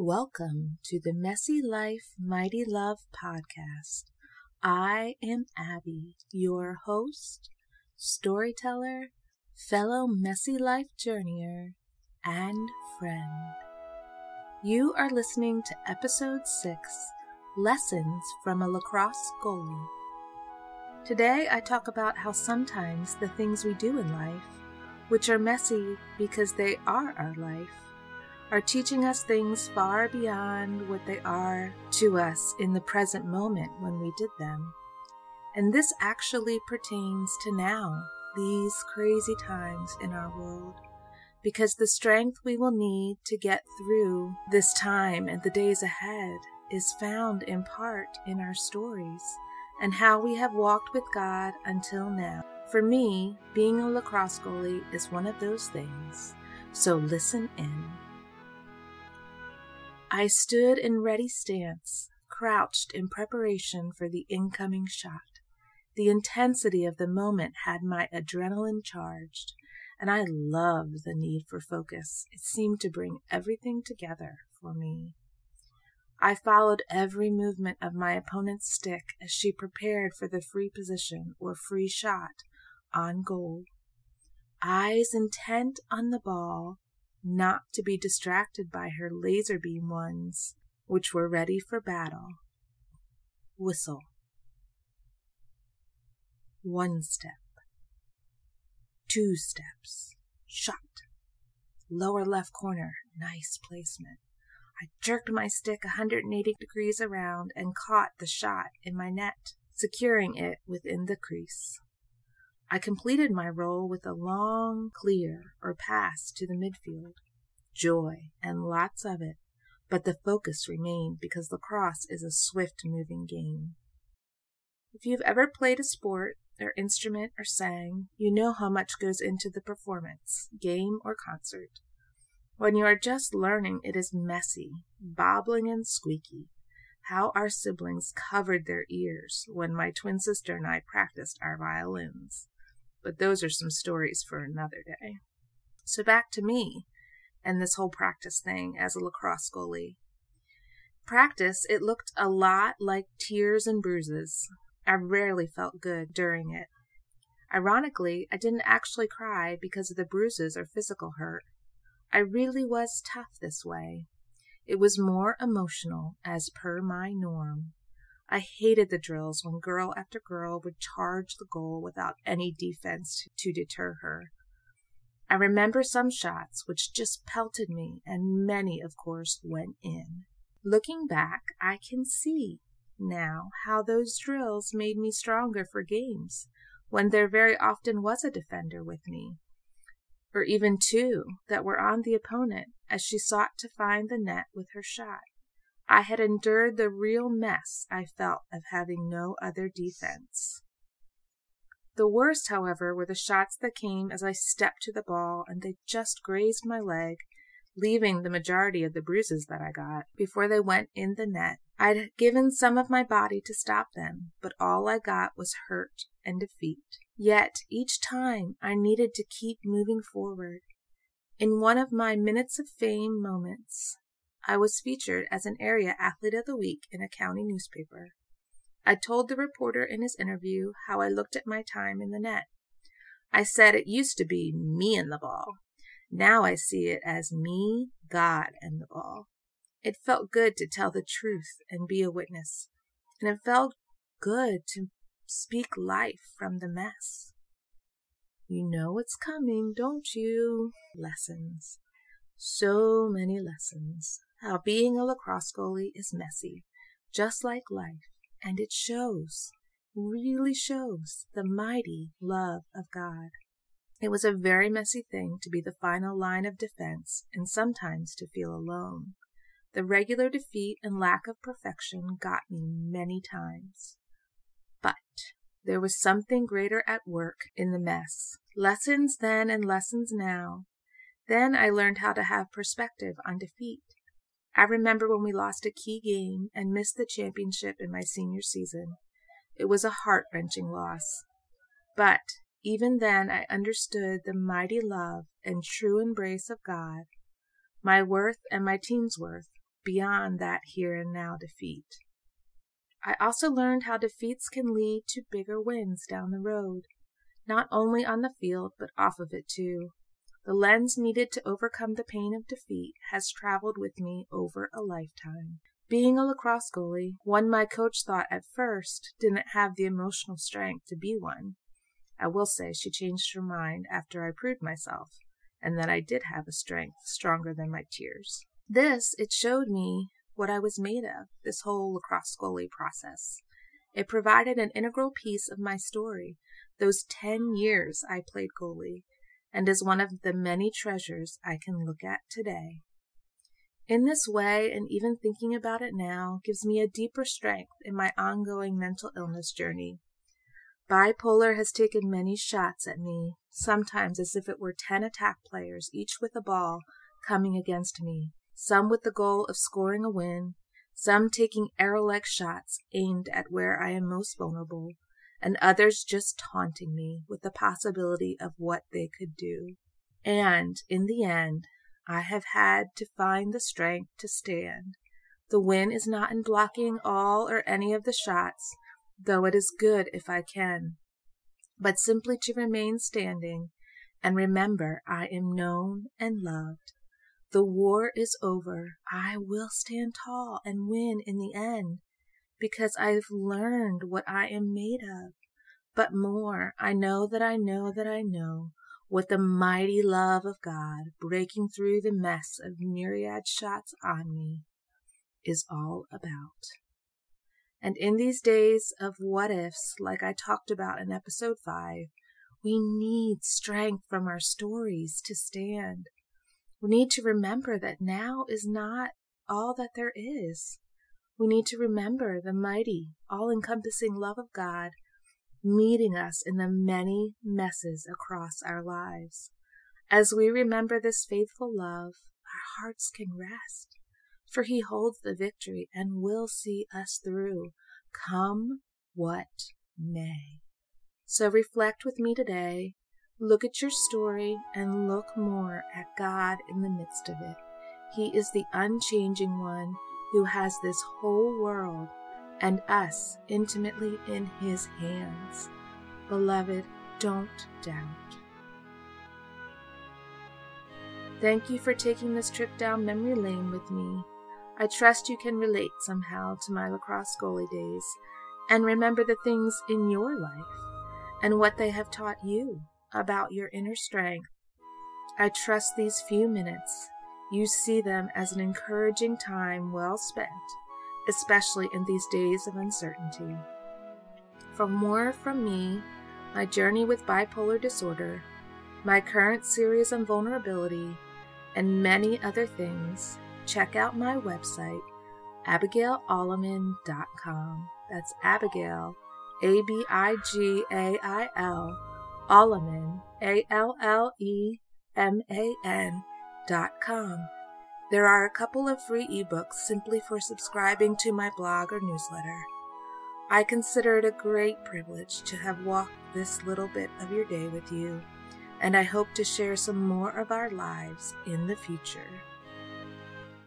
Welcome to the Messy Life, Mighty Love podcast. I am Abby, your host, storyteller, fellow Messy Life journeyer, and friend. You are listening to episode 6 Lessons from a Lacrosse Goalie. Today I talk about how sometimes the things we do in life, which are messy because they are our life, are teaching us things far beyond what they are to us in the present moment when we did them. And this actually pertains to now, these crazy times in our world, because the strength we will need to get through this time and the days ahead is found in part in our stories and how we have walked with God until now. For me, being a lacrosse goalie is one of those things, so listen in. I stood in ready stance, crouched in preparation for the incoming shot. The intensity of the moment had my adrenaline charged, and I loved the need for focus. It seemed to bring everything together for me. I followed every movement of my opponent's stick as she prepared for the free position or free shot on goal. Eyes intent on the ball, not to be distracted by her laser beam ones, which were ready for battle. Whistle. One step. Two steps. Shot. Lower left corner. Nice placement. I jerked my stick 180 degrees around and caught the shot in my net, securing it within the crease. I completed my roll with a long clear or pass to the midfield. Joy, and lots of it, but the focus remained because lacrosse is a swift moving game. If you've ever played a sport, or instrument, or sang, you know how much goes into the performance, game or concert. When you are just learning, it is messy, bobbling and squeaky. How our siblings covered their ears when my twin sister and I practiced our violins but those are some stories for another day. So back to me and this whole practice thing as a lacrosse goalie. Practice, it looked a lot like tears and bruises. I rarely felt good during it. Ironically, I didn't actually cry because of the bruises or physical hurt. I really was tough this way. It was more emotional, as per my norm. I hated the drills when girl after girl would charge the goal without any defense to deter her. I remember some shots which just pelted me, and many, of course, went in. Looking back, I can see now how those drills made me stronger for games when there very often was a defender with me, or even two that were on the opponent as she sought to find the net with her shot. I had endured the real mess I felt of having no other defense. The worst, however, were the shots that came as I stepped to the ball and they just grazed my leg, leaving the majority of the bruises that I got before they went in the net. I'd given some of my body to stop them, but all I got was hurt and defeat. Yet each time I needed to keep moving forward. In one of my minutes of fame moments, I was featured as an area athlete of the week in a county newspaper. I told the reporter in his interview how I looked at my time in the net. I said it used to be me and the ball. Now I see it as me, God, and the ball. It felt good to tell the truth and be a witness, and it felt good to speak life from the mess. You know what's coming, don't you? Lessons. So many lessons how being a lacrosse goalie is messy, just like life, and it shows, really shows, the mighty love of God. It was a very messy thing to be the final line of defense and sometimes to feel alone. The regular defeat and lack of perfection got me many times. But there was something greater at work in the mess. Lessons then and lessons now. Then I learned how to have perspective on defeat. I remember when we lost a key game and missed the championship in my senior season. It was a heart wrenching loss. But even then, I understood the mighty love and true embrace of God, my worth and my team's worth, beyond that here and now defeat. I also learned how defeats can lead to bigger wins down the road, not only on the field, but off of it too. The lens needed to overcome the pain of defeat has traveled with me over a lifetime. Being a lacrosse goalie, one my coach thought at first didn't have the emotional strength to be one. I will say she changed her mind after I proved myself, and that I did have a strength stronger than my tears. This, it showed me what I was made of, this whole lacrosse goalie process. It provided an integral piece of my story, those ten years I played goalie, and is one of the many treasures I can look at today. In this way, and even thinking about it now, gives me a deeper strength in my ongoing mental illness journey. Bipolar has taken many shots at me, sometimes as if it were ten attack players, each with a ball, coming against me, some with the goal of scoring a win, some taking arrow like shots aimed at where I am most vulnerable, and others just taunting me with the possibility of what they could do. And in the end, I have had to find the strength to stand. The win is not in blocking all or any of the shots, though it is good if I can, but simply to remain standing and remember I am known and loved. The war is over. I will stand tall and win in the end because I've learned what I am made of. But more, I know that I know that I know what the mighty love of God breaking through the mess of myriad shots on me is all about. And in these days of what ifs, like I talked about in episode 5, we need strength from our stories to stand. We need to remember that now is not all that there is. We need to remember the mighty, all encompassing love of God meeting us in the many messes across our lives. As we remember this faithful love, our hearts can rest, for He holds the victory and will see us through, come what may. So reflect with me today, look at your story, and look more at God in the midst of it. He is the unchanging one who has this whole world and us intimately in His hands. Beloved, don't doubt. Thank you for taking this trip down memory lane with me. I trust you can relate somehow to my lacrosse goalie days and remember the things in your life and what they have taught you about your inner strength. I trust these few minutes you see them as an encouraging time well spent especially in these days of uncertainty. For more from me, my journey with bipolar disorder, my current series on vulnerability, and many other things, check out my website, AbigailAlleman.com. That's Abigail, A B I G A I L, Alleman, A L L E M A N dot com. There are a couple of free ebooks simply for subscribing to my blog or newsletter. I consider it a great privilege to have walked this little bit of your day with you, and I hope to share some more of our lives in the future.